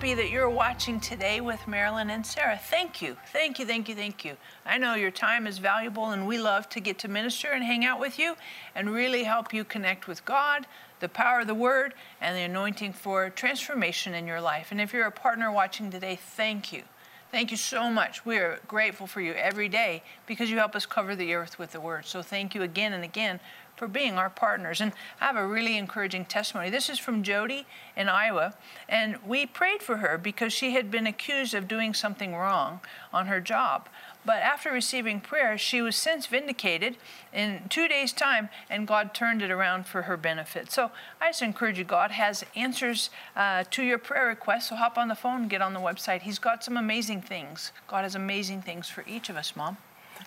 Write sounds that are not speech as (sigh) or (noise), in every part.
Happy that you're watching today with Marilyn and Sarah. Thank you. Thank you, thank you, thank you. I know your time is valuable and we love to get to minister and hang out with you and really help you connect with God, the power of the word, and the anointing for transformation in your life. And if you're a partner watching today, thank you. Thank you so much. We are grateful for you every day because you help us cover the earth with the word. So thank you again and again for being our partners. And I have a really encouraging testimony. This is from Jody in Iowa. And we prayed for her because she had been accused of doing something wrong on her job. But after receiving prayer, she was since vindicated in two days' time, and God turned it around for her benefit. So I just encourage you, God has answers uh, to your prayer requests. So hop on the phone, get on the website. He's got some amazing things. God has amazing things for each of us, Mom.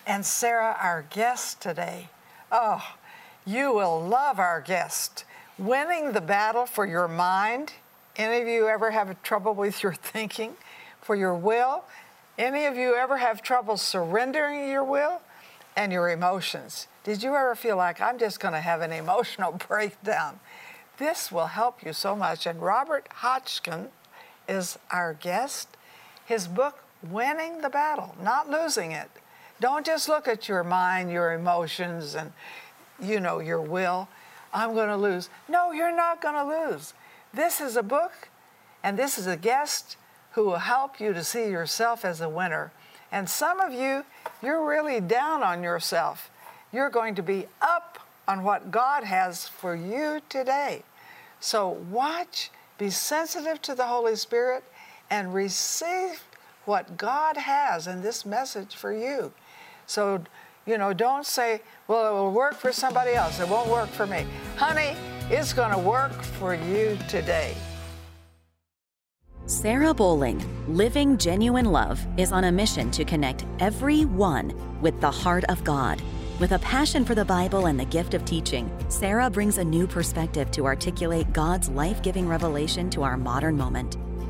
And Sarah, our guest today, oh, you will love our guest. Winning the battle for your mind. Any of you ever have trouble with your (laughs) thinking, for your will? Any of you ever have trouble surrendering your will and your emotions? Did you ever feel like I'm just going to have an emotional (laughs) breakdown? This will help you so much. And Robert Hotchkin is our guest. His book, Winning the Battle, Not Losing It. Don't just look at your mind, your emotions, and you know, your will. I'm going to lose. No, you're not going to lose. This is a book, and this is a guest who will help you to see yourself as a winner. And some of you, you're really down on yourself. You're going to be up on what God has for you today. So watch, be sensitive to the Holy Spirit, and receive what God has in this message for you. So you know, don't say, well, it will work for somebody else. It won't work for me. Honey, it's going to work for you today. Sarah Bowling, Living Genuine Love, is on a mission to connect everyone with the heart of God. With a passion for the Bible and the gift of teaching, Sarah brings a new perspective to articulate God's life giving revelation to our modern moment.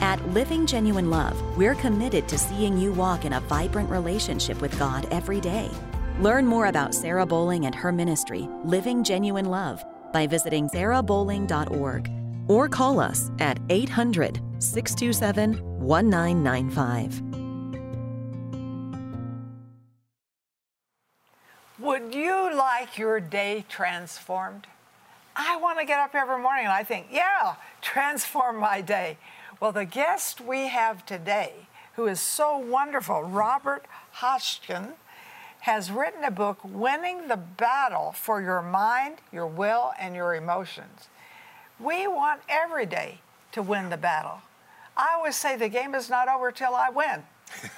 At Living Genuine Love, we're committed to seeing you walk in a vibrant relationship with God every day. Learn more about Sarah Bowling and her ministry, Living Genuine Love, by visiting sarahbowling.org or call us at 800 627 1995. Would you like your day transformed? I want to get up every morning and I think, yeah, transform my day. Well, the guest we have today, who is so wonderful, Robert Hotchkin, has written a book, Winning the Battle for Your Mind, Your Will, and Your Emotions. We want every day to win the battle. I always say the game is not over till I win.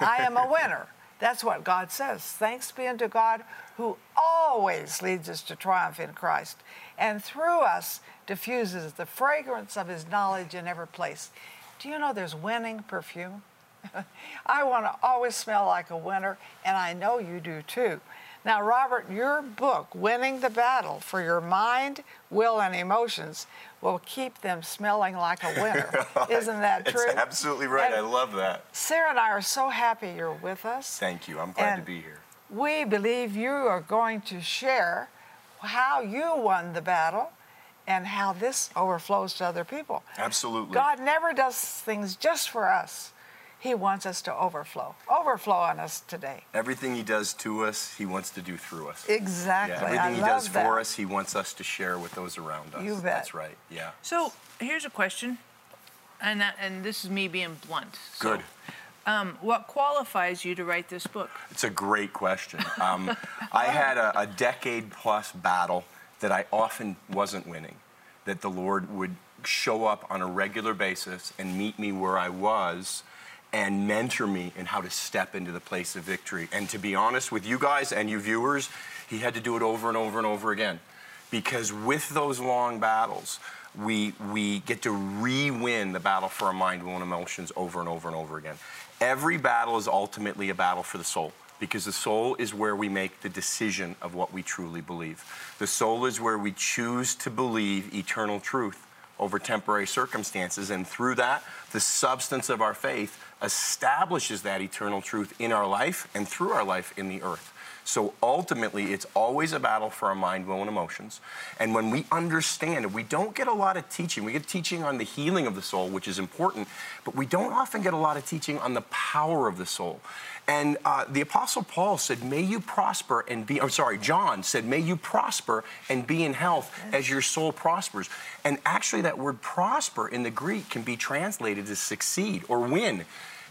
I am a winner. (laughs) That's what God says. Thanks be unto God who always leads us to triumph in Christ and through us diffuses the fragrance of his knowledge in every place. Do you know there's winning perfume? (laughs) I want to always smell like a winner, and I know you do too. Now, Robert, your book, Winning the Battle for Your Mind, Will, and Emotions, will keep them smelling like a winner. (laughs) Isn't that true? It's absolutely right. And I love that. Sarah and I are so happy you're with us. Thank you. I'm glad and to be here. We believe you are going to share how you won the battle and how this overflows to other people. Absolutely. God never does things just for us. He wants us to overflow. Overflow on us today. Everything He does to us, He wants to do through us. Exactly. Yeah, everything I He does for us, He wants us to share with those around us. You bet. That's right. Yeah. So here's a question, and that, and this is me being blunt. So, Good. Um, what qualifies you to write this book? It's a great question. Um, I had a, a decade plus battle that I often wasn't winning, that the Lord would show up on a regular basis and meet me where I was and mentor me in how to step into the place of victory. And to be honest with you guys and you viewers, he had to do it over and over and over again. Because with those long battles, we, we get to re win the battle for our mind, will, and emotions over and over and over again. Every battle is ultimately a battle for the soul. Because the soul is where we make the decision of what we truly believe. The soul is where we choose to believe eternal truth over temporary circumstances. And through that, the substance of our faith establishes that eternal truth in our life and through our life in the earth. So ultimately, it's always a battle for our mind, will, and emotions. And when we understand it, we don't get a lot of teaching. We get teaching on the healing of the soul, which is important, but we don't often get a lot of teaching on the power of the soul. And uh, the Apostle Paul said, May you prosper and be, I'm sorry, John said, May you prosper and be in health as your soul prospers. And actually, that word prosper in the Greek can be translated as succeed or win.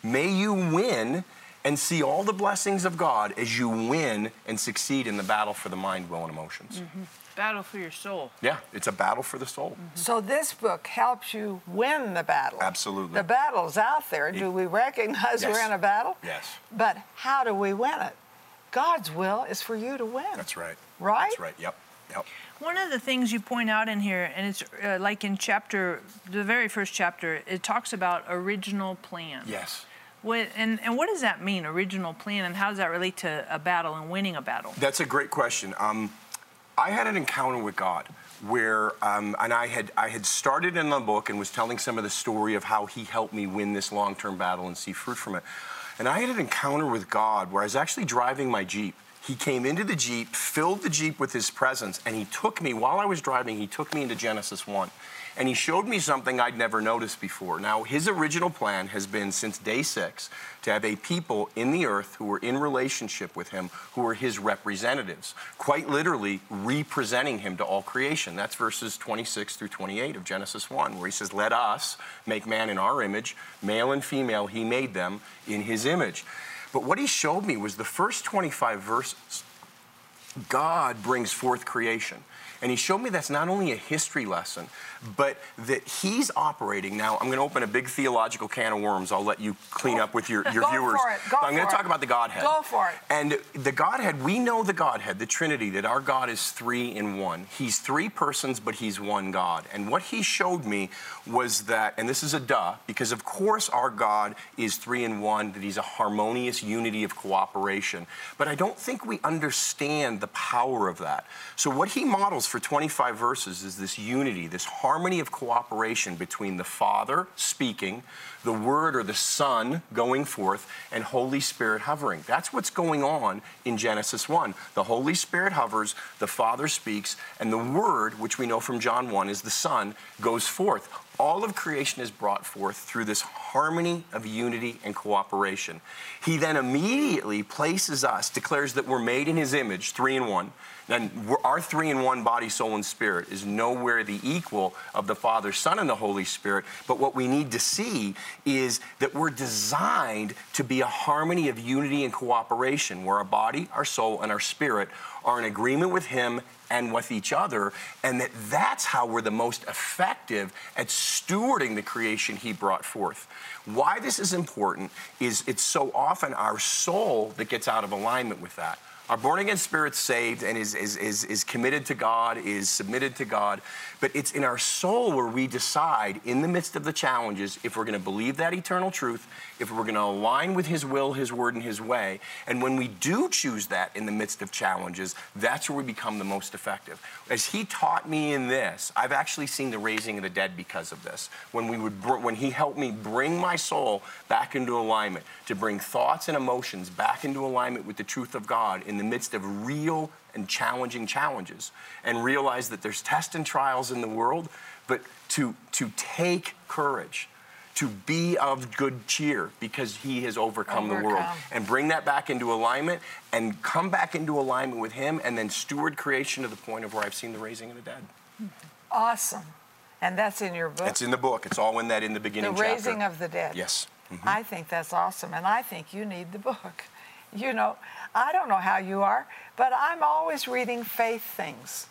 May you win and see all the blessings of God as you win and succeed in the battle for the mind, will, and emotions. Mm-hmm. Battle for your soul. Yeah, it's a battle for the soul. Mm-hmm. So this book helps you win the battle. Absolutely. The battle's out there. Do we recognize yes. we're in a battle? Yes. But how do we win it? God's will is for you to win. That's right. Right? That's right. Yep. Yep. One of the things you point out in here, and it's uh, like in chapter, the very first chapter, it talks about original plan. Yes. What, and, and what does that mean, original plan, and how does that relate to a battle and winning a battle? That's a great question. Um, I had an encounter with God where, um, and I had I had started in the book and was telling some of the story of how He helped me win this long-term battle and see fruit from it. And I had an encounter with God where I was actually driving my Jeep. He came into the Jeep, filled the Jeep with His presence, and He took me while I was driving. He took me into Genesis one and he showed me something I'd never noticed before. Now, his original plan has been since day six to have a people in the earth who were in relationship with him, who were his representatives, quite literally representing him to all creation. That's verses 26 through 28 of Genesis 1, where he says, Let us make man in our image, male and female, he made them in his image. But what he showed me was the first 25 verses, God brings forth creation. And he showed me that's not only a history lesson, but that he's operating. Now, I'm going to open a big theological can of worms. I'll let you clean up with your, (laughs) your Go viewers. For it. Go I'm going to talk it. about the Godhead. Go for it. And the Godhead, we know the Godhead, the Trinity, that our God is three in one. He's three persons, but he's one God. And what he showed me was that, and this is a duh, because of course our God is three in one, that he's a harmonious unity of cooperation. But I don't think we understand the power of that. So what he models for 25 verses is this unity, this harmony of cooperation between the Father speaking, the Word or the Son going forth, and Holy Spirit hovering. That's what's going on in Genesis 1. The Holy Spirit hovers, the Father speaks, and the Word, which we know from John 1 is the Son, goes forth. All of creation is brought forth through this harmony of unity and cooperation. He then immediately places us, declares that we're made in His image, three in one. And our three in one body, soul, and spirit is nowhere the equal of the Father, Son, and the Holy Spirit. But what we need to see is that we're designed to be a harmony of unity and cooperation, where our body, our soul, and our spirit are in agreement with Him and with each other, and that that's how we're the most effective at stewarding the creation He brought forth. Why this is important is it's so often our soul that gets out of alignment with that. Our born again spirit's saved and is, is, is, is committed to God, is submitted to God. But it's in our soul where we decide, in the midst of the challenges, if we're going to believe that eternal truth, if we're going to align with His will, His word, and His way. And when we do choose that in the midst of challenges, that's where we become the most effective. As He taught me in this, I've actually seen the raising of the dead because of this. When, we would, when He helped me bring my soul back into alignment, to bring thoughts and emotions back into alignment with the truth of God in the midst of real and challenging challenges and realize that there's tests and trials in the world, but to, to take courage, to be of good cheer because he has overcome, the world and bring that back into alignment and come back into alignment with him and then steward creation to the point of where I've seen the raising of the dead. Awesome. And that's in your book. It's in the book. It's all in that in the beginning the raising chapter. of the dead. Yes. Mhm. I think that's awesome, and I think you need the book. You know, I don't know how you are, but I'm always reading faith things.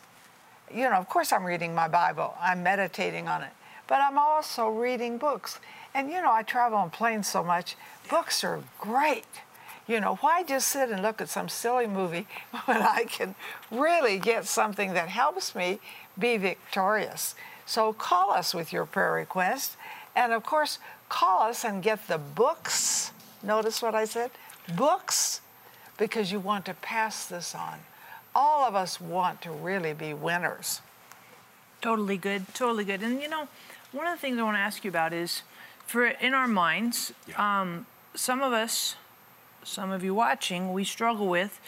You know, of course, I'm reading my Bible, I'm meditating on it, but I'm also reading books. And you know, I travel on planes so much, books are great. You know, why just sit and look at some silly movie (laughs) when I can really get something that helps me be victorious? So call us with your prayer request. And of course, call us and get the books. Notice what I said? Books because you want to pass this on. All of us want to really be winners. Totally good, totally good. And you know, one of the things I want to ask you about is for in our minds, Yeah. um, some of us, some of you watching, we struggle with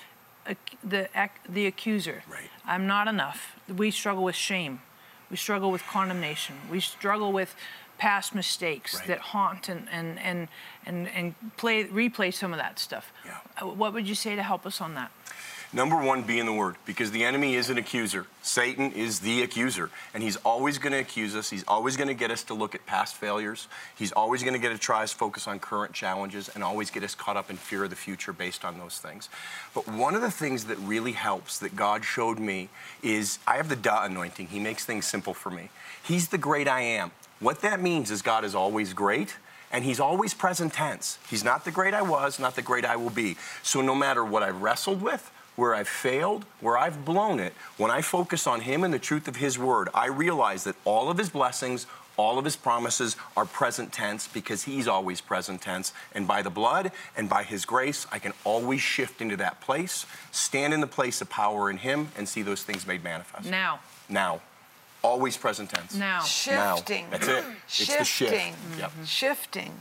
ac- the the accuser. Right. I'm not enough. We struggle with shame. We struggle with condemnation. We struggle with past mistakes Right. that haunt and and and and, and play replay some of that stuff. Yeah. Uh, What would you say to help us on that? Number one, be in the Word, because the enemy is an accuser. Satan is the accuser, and he's always going to accuse us. He's always going to get us to look at past failures. He's always going to get us to try us focus on current challenges, and always get us caught up in fear of the future based on those things. But one of the things that really helps that God showed me is I have the Da anointing. He makes things simple for me. He's the great I am. What that means is God is always great. And he's always present tense. He's not the great I was, not the great I will be. So no matter what I've wrestled with, where I've failed, where I've blown it, when I focus on him and the truth of his word, I realize that all of his blessings, all of his promises are present tense because he's always present tense. And by the blood and by his grace, I can always shift into that place, stand in the place of power in him, and see those things made manifest. Now, Now. Always present tense. now. Now. Shifting. That's it. It's the shift. Shifting. Yep. Shifting.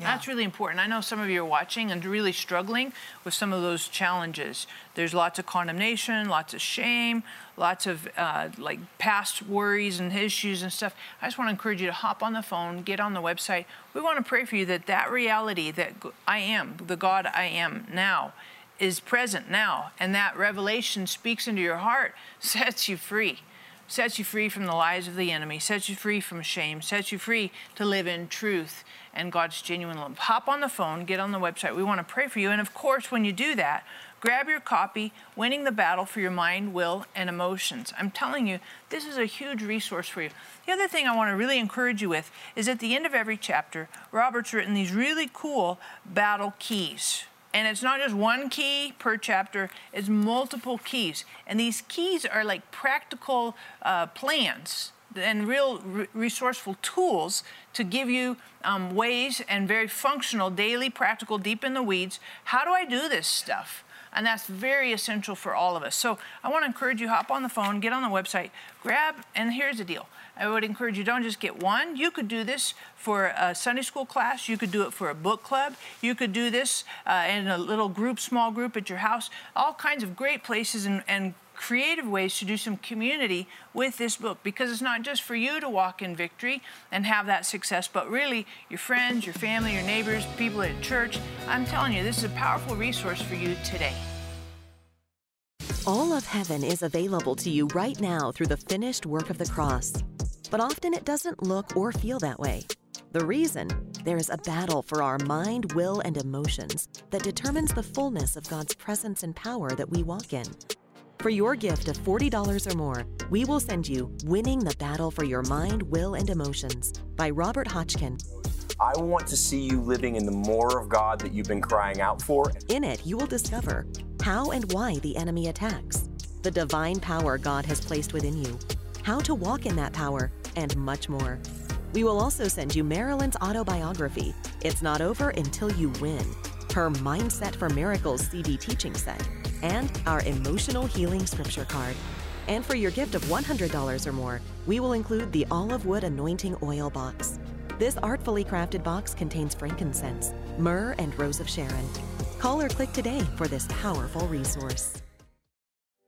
That's really important. I know some of you are watching and really struggling with some of those challenges. There's lots of condemnation, lots of shame, lots of uh, like past worries and issues and stuff. I just want to encourage you to hop on the phone, get on the website. We want to pray for you that that reality that I am, the God I am now, is present now, and that revelation speaks into your heart, (laughs) sets you free sets you free from the lies of the enemy, sets you free from shame, sets you free to live in truth and God's genuine love. Hop on the phone, get on the website. We want to pray for you. And of course, when you do that, grab your copy, Winning the Battle for Your Mind, Will, and Emotions. I'm telling you, this is a huge resource for you. The other thing I want to really encourage you with is at the end of every chapter, Robert's written these really cool battle keys. And it's not just one key per chapter, it's multiple keys. And these keys are like practical uh, plans and real re- resourceful tools to give you um, ways and very functional, daily, practical, deep in the weeds. How do I do this stuff? And that's very essential for all of us. So I want to encourage you hop on the phone, get on the website, grab, and here's the deal. I would encourage you don't just get one. You could do this for a Sunday school class. You could do it for a book club. You could do this uh, in a little group, small group at your house. All kinds of great places and, and creative ways to do some community with this book because it's not just for you to walk in victory and have that success, but really your friends, your family, your neighbors, people at church. I'm telling you, this is a powerful resource for you today. All of heaven is available to you right now through the finished work of the cross. But often it doesn't look or feel that way. The reason? There is a battle for our mind, will, and emotions that determines the fullness of God's presence and power that we walk in. For your gift of $40 or more, we will send you Winning the Battle for Your Mind, Will, and Emotions by Robert Hotchkin. I want to see you living in the more of God that you've been crying out for. In it, you will discover how and why the enemy attacks, the divine power God has placed within you, how to walk in that power, and much more. We will also send you Marilyn's autobiography, It's Not Over Until You Win, her Mindset for Miracles CD teaching set, and our Emotional Healing Scripture card. And for your gift of $100 or more, we will include the olive wood anointing oil box. This artfully crafted box contains frankincense, myrrh, and rose of Sharon. Call or click today for this powerful resource.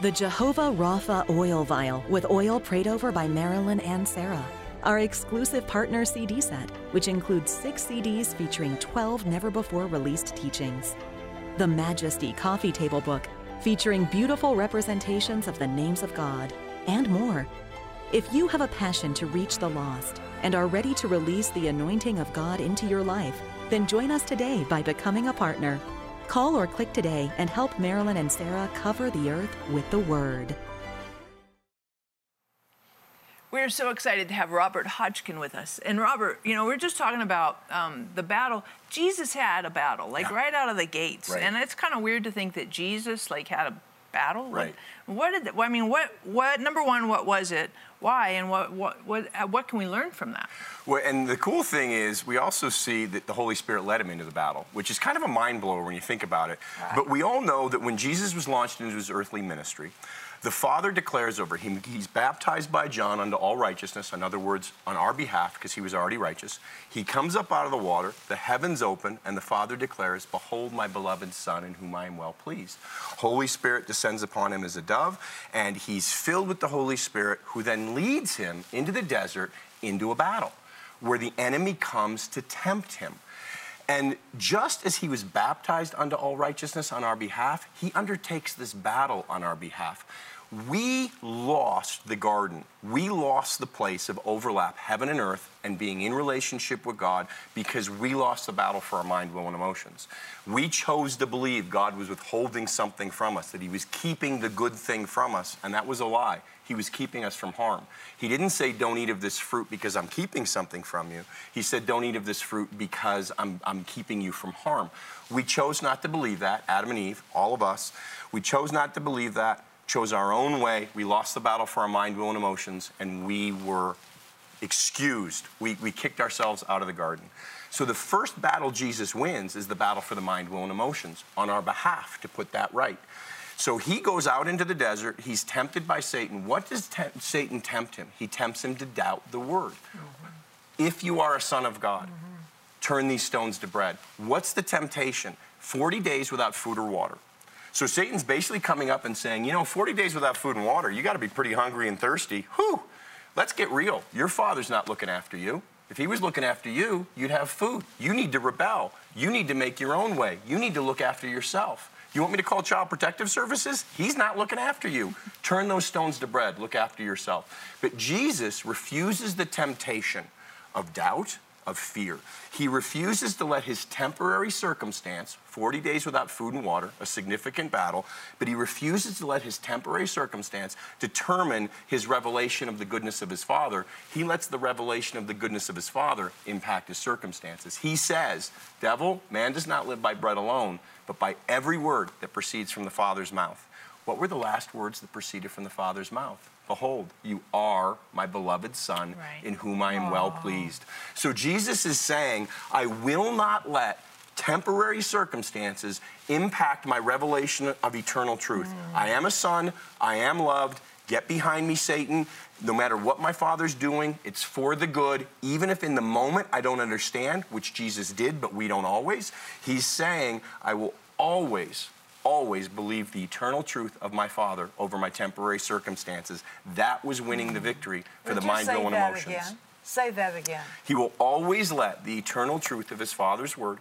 the Jehovah Rapha oil vial with oil prayed over by Marilyn and Sarah, our exclusive partner CD set, which includes six CDs featuring 12 never before released teachings, the Majesty coffee table book featuring beautiful representations of the names of God, and more. If you have a passion to reach the lost and are ready to release the anointing of God into your life, then join us today by becoming a partner. Call or click today and help Marilyn and Sarah cover the earth with the Word. We're so excited to have Robert Hotchkin with us. And Robert, you know, we're just talking about um, the battle. Jesus had a battle, like Yeah. right out of the gates, Right. and it's kind of weird to think that Jesus like had a battle. What- Right. What, did? I mean, what? What? Number one, what was it? Why? And what? What? What? uh, What can we learn from that? Well, and the cool thing is, we also see that the Holy Spirit led him into the battle, which is kind of a mind blower when you think about it. But we all know that when Jesus was launched into his earthly ministry, the Father declares over him, he's baptized by John unto all righteousness, in other words, on our behalf, because he was already righteous. He comes up out of the water, the heavens open, and the Father declares, Behold my beloved Son, in whom I am well pleased. Holy Spirit descends upon him as a dove, and he's filled with the Holy Spirit, who then leads him into the desert into a battle where the enemy comes to tempt him. And just as he was baptized unto all righteousness on our behalf, he undertakes this battle on our behalf. We lost the garden. We lost the place of overlap, heaven and earth, and being in relationship with God because we lost the battle for our mind, will, and emotions. We chose to believe God was withholding something from us, that He was keeping the good thing from us, and that was a lie. He was keeping us from harm. He didn't say, Don't eat of this fruit because I'm keeping something from you. He said, Don't eat of this fruit because I'm, I'm keeping you from harm. We chose not to believe that, Adam and Eve, all of us. We chose not to believe that, chose our own way. We lost the battle for our mind, will, and emotions, and we were excused. We, we kicked ourselves out of the garden. So the first battle Jesus wins is the battle for the mind, will, and emotions on our behalf to put that right. So he goes out into the desert. He's tempted by Satan. What does te- Satan tempt him? He tempts him to doubt the word. Mm-hmm. If you are a son of God, mm-hmm. turn these stones to bread. What's the temptation? 40 days without food or water. So Satan's basically coming up and saying, you know, 40 days without food and water, you got to be pretty hungry and thirsty. Whew, let's get real. Your father's not looking after you. If he was looking after you, you'd have food. You need to rebel. You need to make your own way. You need to look after yourself. You want me to call Child Protective Services? He's not looking after you. Turn those stones to bread. Look after yourself. But Jesus refuses the temptation of doubt, of fear. He refuses to let his temporary circumstance, 40 days without food and water, a significant battle, but he refuses to let his temporary circumstance determine his revelation of the goodness of his Father. He lets the revelation of the goodness of his Father impact his circumstances. He says, Devil, man does not live by bread alone, but by every word that proceeds from the Father's mouth. What were the last words that proceeded from the Father's mouth? Behold, you are my beloved Son, Right. in whom I am well pleased. So Jesus is saying, I will not let temporary circumstances impact my revelation of eternal truth. Mm. I am a son, I am loved. Get behind me, Satan. No matter what my father's doing, it's for the good. Even if in the moment I don't understand, which Jesus did, but we don't always, he's saying, I will always always believe the eternal truth of my Father over my temporary circumstances. That was winning the victory for Would the mind, will, and that emotions. again? Say that again. He will always let the eternal truth of his Father's word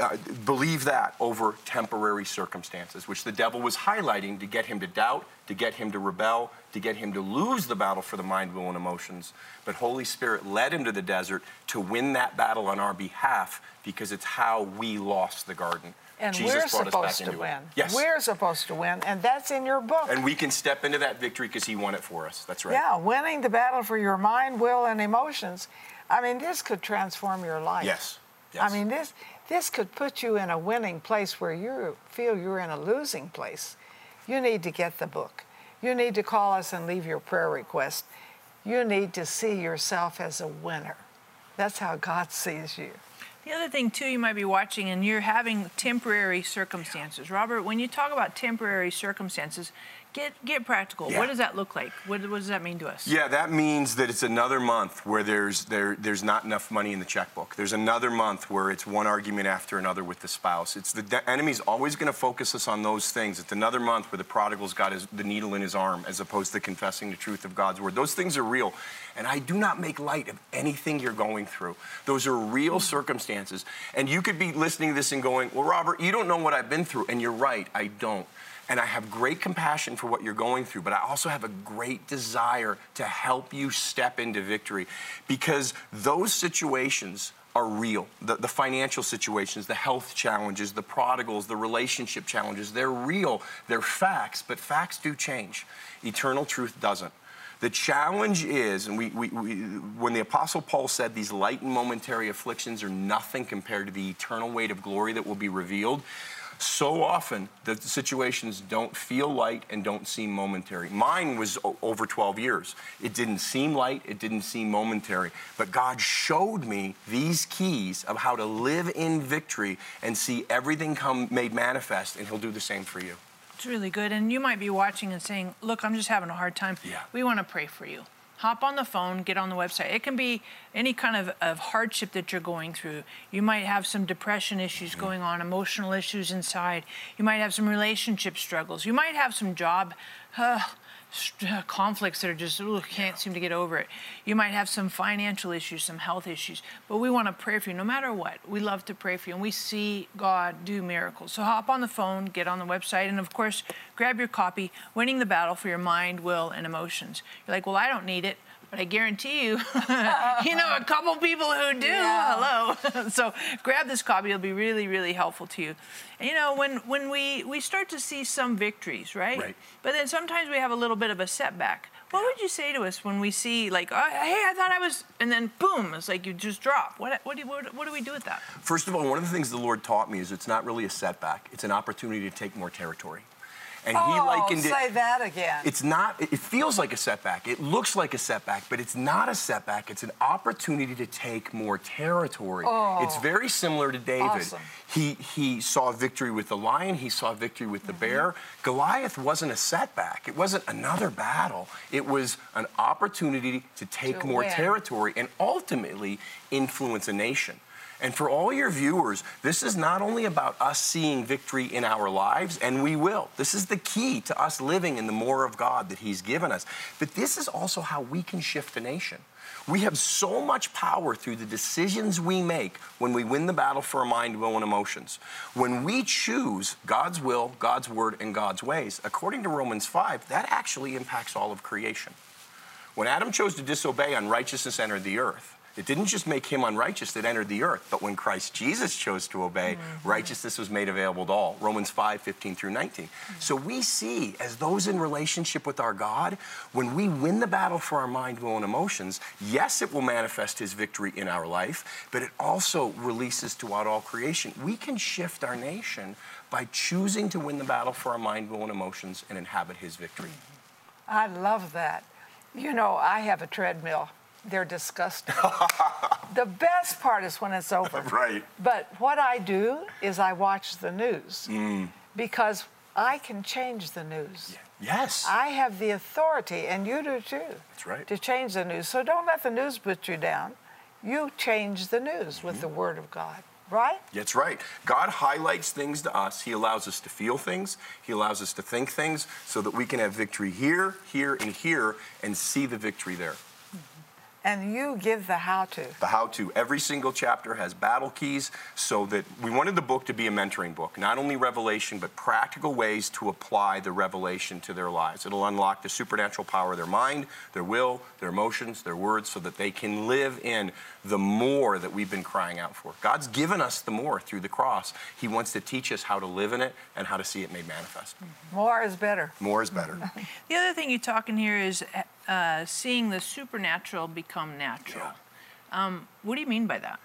uh, believe that over temporary circumstances, which the devil was highlighting to get him to doubt, to get him to rebel, to get him to lose the battle for the mind, will, and emotions. But Holy Spirit led him to the desert to win that battle on our behalf because it's how we lost the garden. And Jesus we're brought us back supposed to into it. win. Yes. We're supposed to win, and that's in your book. and we can step into that victory because he won it for us. That's right. Yeah, winning the battle for your mind, will, and emotions. I mean, this could transform your life. Yes. yes. I mean, this this could put you in a winning place where you feel you're in a losing place. You need to get the book. You need to call us and leave your prayer request. You need to see yourself as a winner. That's how God sees you. The other thing too, you might be watching and you're having temporary circumstances. Robert, when you talk about temporary circumstances, get get practical. Yeah. What does that look like? What, what does that mean to us? Yeah, that means that it's another month where there's there there's not enough money in the checkbook. There's another month where it's one argument after another with the spouse. It's the de- enemy's always going to focus us on those things. It's another month where the prodigal's got his, the needle in his arm as opposed to confessing the truth of God's word. Those things are real, and I do not make light of anything you're going through. Those are real circumstances, and you could be listening to this and going, "Well, Robert, you don't know what I've been through," and you're right, I don't. And I have great compassion for what you're going through, but I also have a great desire to help you step into victory because those situations are real. The, the financial situations, the health challenges, the prodigals, the relationship challenges, they're real. They're facts, but facts do change. Eternal truth doesn't. The challenge is, and we, we, we, when the Apostle Paul said these light and momentary afflictions are nothing compared to the eternal weight of glory that will be revealed, so often the situations don't feel light and don't seem momentary. Mine was o- over 12 years. It didn't seem light, it didn't seem momentary. But God showed me these keys of how to live in victory and see everything come made manifest, and He'll do the same for you. It's really good. And you might be watching and saying, Look, I'm just having a hard time. Yeah. We want to pray for you. Hop on the phone, get on the website. It can be any kind of, of hardship that you're going through. You might have some depression issues going on, emotional issues inside. You might have some relationship struggles. You might have some job uh, Uh, conflicts that are just, ugh, can't seem to get over it. You might have some financial issues, some health issues. But we want to pray for you no matter what. We love to pray for you, and we see God do miracles. So hop on the phone, get on the website, and of course, grab your copy, Winning the Battle for Your Mind, Will, and Emotions. You're like, well, I don't need it. But I guarantee you, (laughs) you know a couple people who do. Yeah. Hello. (laughs) so grab this copy; it'll be really, really helpful to you. And you know, when when we we start to see some victories, right? Right. But then sometimes we have a little bit of a setback. What would you say to us when we see like, oh, hey, I thought I was, and then boom, it's like you just drop. What what do you, what, what do we do with that? First of all, one of the things the Lord taught me is it's not really a setback, it's an opportunity to take more territory. And He oh, likened it. say that again. It's not, it feels like a setback. It looks like a setback, but it's not a setback. It's an opportunity to take more territory. Oh, It's very similar to David. Awesome. He, he saw victory with the lion, he saw victory with the bear. Mm-hmm. Goliath wasn't a setback, it wasn't another battle. It was an opportunity to take To more win. territory and ultimately influence a nation. And for all your viewers, this is not only about us seeing victory in our lives, and we will. This is the key to us living in the more of God that He's given us. But this is also how we can shift a nation. We have so much power through the decisions we make when we win the battle for our mind, will, and emotions. When we choose God's will, God's word, and God's ways, according to Romans 5, that actually impacts all of creation. When Adam chose to disobey, unrighteousness entered the earth. It didn't just make him unrighteous that entered the earth, but when Christ Jesus chose to obey, mm-hmm. righteousness was made available to all. Romans 5, 15 through 19. Mm-hmm. So we see, as those in relationship with our God, when we win the battle for our mind, will, and emotions, yes, it will manifest his victory in our life, but it also releases throughout all creation. We can shift our nation by choosing to win the battle for our mind, will, and emotions and inhabit his victory. Mm-hmm. I love that. You know, I have a treadmill. They're disgusting. (laughs) the best part is when it's over. Right. But what I do is I watch the news Mm. because I can change the news. Yes. I have the authority, and you do too. That's right. To change the news. So don't let the news put you down. You change the news with the Mm-hmm. Word of God, right? That's right. God highlights things to us. He allows us to feel things. He allows us to think things so that we can have victory here, here, and here and see the victory there. And you give the how to. The how to. Every single chapter has battle keys so that we wanted the book to be a mentoring book, not only revelation, but practical ways to apply the revelation to their lives. It'll unlock the supernatural power of their mind, their will, their emotions, their words, so that they can live in the more that we've been crying out for. God's given us the more through the cross. He wants to teach us how to live in it and how to see it made manifest. More is better. More is better. (laughs) The other thing you talk in here is uh, seeing the supernatural become natural. Um, what do you mean by that?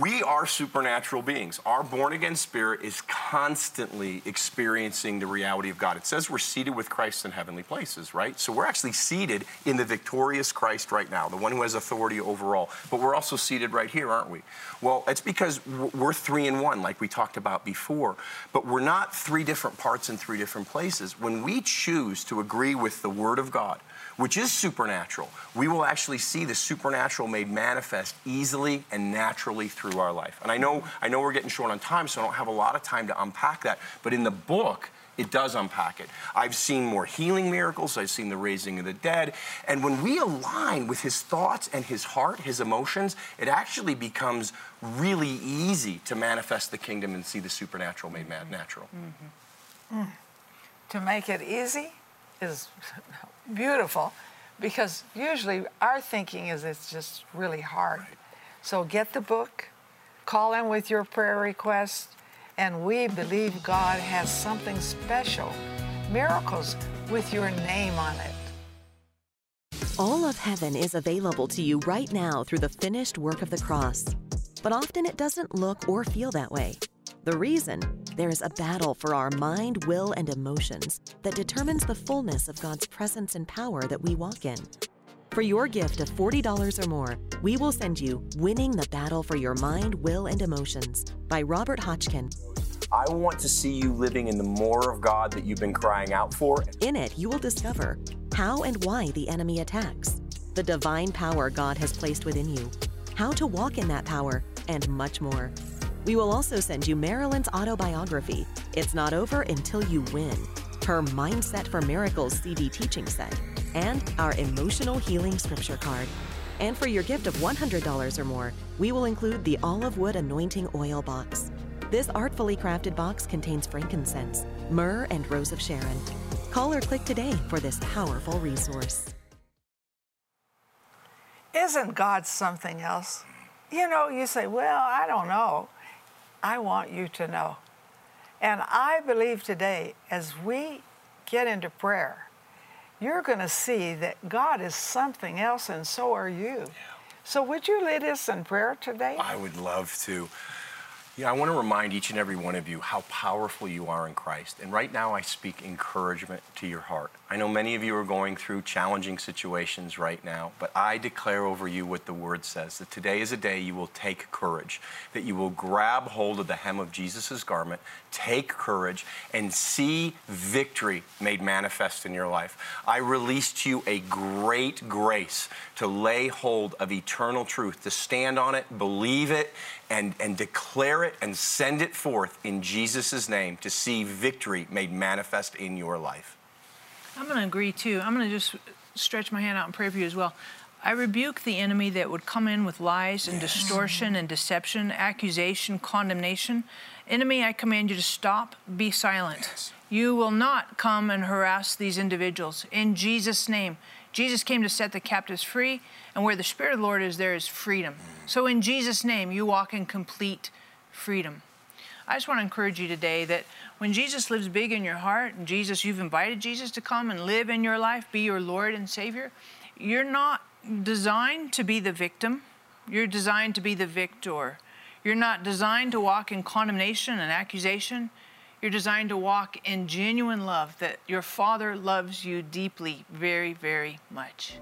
We are supernatural beings. Our born again spirit is constantly experiencing the reality of God. It says we're seated with Christ in heavenly places, right? So we're actually seated in the victorious Christ right now, the one who has authority over all. But we're also seated right here, aren't we? Well, it's because we're three in one, like we talked about before. But we're not three different parts in three different places. When we choose to agree with the Word of God, which is supernatural, we will actually see the supernatural made manifest easily and naturally through our life. And I know, I know we're getting short on time, so I don't have a lot of time to unpack that. But in the book, it does unpack it. I've seen more healing miracles. I've seen the raising of the dead. And when we align with his thoughts and his heart, his emotions, it actually becomes really easy to manifest the kingdom and see the supernatural made ma- natural. Mm-hmm. Mm. To make it easy is (laughs) beautiful because usually our thinking is it's just really hard. So get the book, call in with your prayer request, and we believe God has something special miracles with your name on it. All of heaven is available to you right now through the finished work of the cross. But often it doesn't look or feel that way. The reason? There is a battle for our mind, will, and emotions that determines the fullness of God's presence and power that we walk in. For your gift of $40 or more, we will send you Winning the Battle for Your Mind, Will, and Emotions by Robert Hotchkin. I want to see you living in the more of God that you've been crying out for. In it, you will discover how and why the enemy attacks, the divine power God has placed within you, how to walk in that power, and much more. We will also send you Marilyn's autobiography, It's Not Over Until You Win, her Mindset for Miracles CD teaching set, and our Emotional Healing Scripture card. And for your gift of $100 or more, we will include the olive wood anointing oil box. This artfully crafted box contains frankincense, myrrh, and rose of Sharon. Call or click today for this powerful resource. Isn't God something else? You know, you say, well, I don't know. I want you to know. And I believe today, as we get into prayer, you're going to see that God is something else, and so are you. Yeah. So, would you lead us in prayer today? I would love to. Yeah, I want to remind each and every one of you how powerful you are in Christ. And right now, I speak encouragement to your heart. I know many of you are going through challenging situations right now, but I declare over you what the Word says that today is a day you will take courage, that you will grab hold of the hem of Jesus' garment, take courage, and see victory made manifest in your life. I release to you a great grace to lay hold of eternal truth, to stand on it, believe it, and, and declare it and send it forth in Jesus' name to see victory made manifest in your life. I'm going to agree too. I'm going to just stretch my hand out and pray for you as well. I rebuke the enemy that would come in with lies and yes. distortion and deception, accusation, condemnation. Enemy, I command you to stop, be silent. Yes. You will not come and harass these individuals. In Jesus' name. Jesus came to set the captives free, and where the Spirit of the Lord is, there is freedom. Mm. So, in Jesus' name, you walk in complete freedom. I just want to encourage you today that when Jesus lives big in your heart, and Jesus, you've invited Jesus to come and live in your life, be your Lord and Savior, you're not designed to be the victim. You're designed to be the victor. You're not designed to walk in condemnation and accusation. You're designed to walk in genuine love, that your Father loves you deeply, very, very much.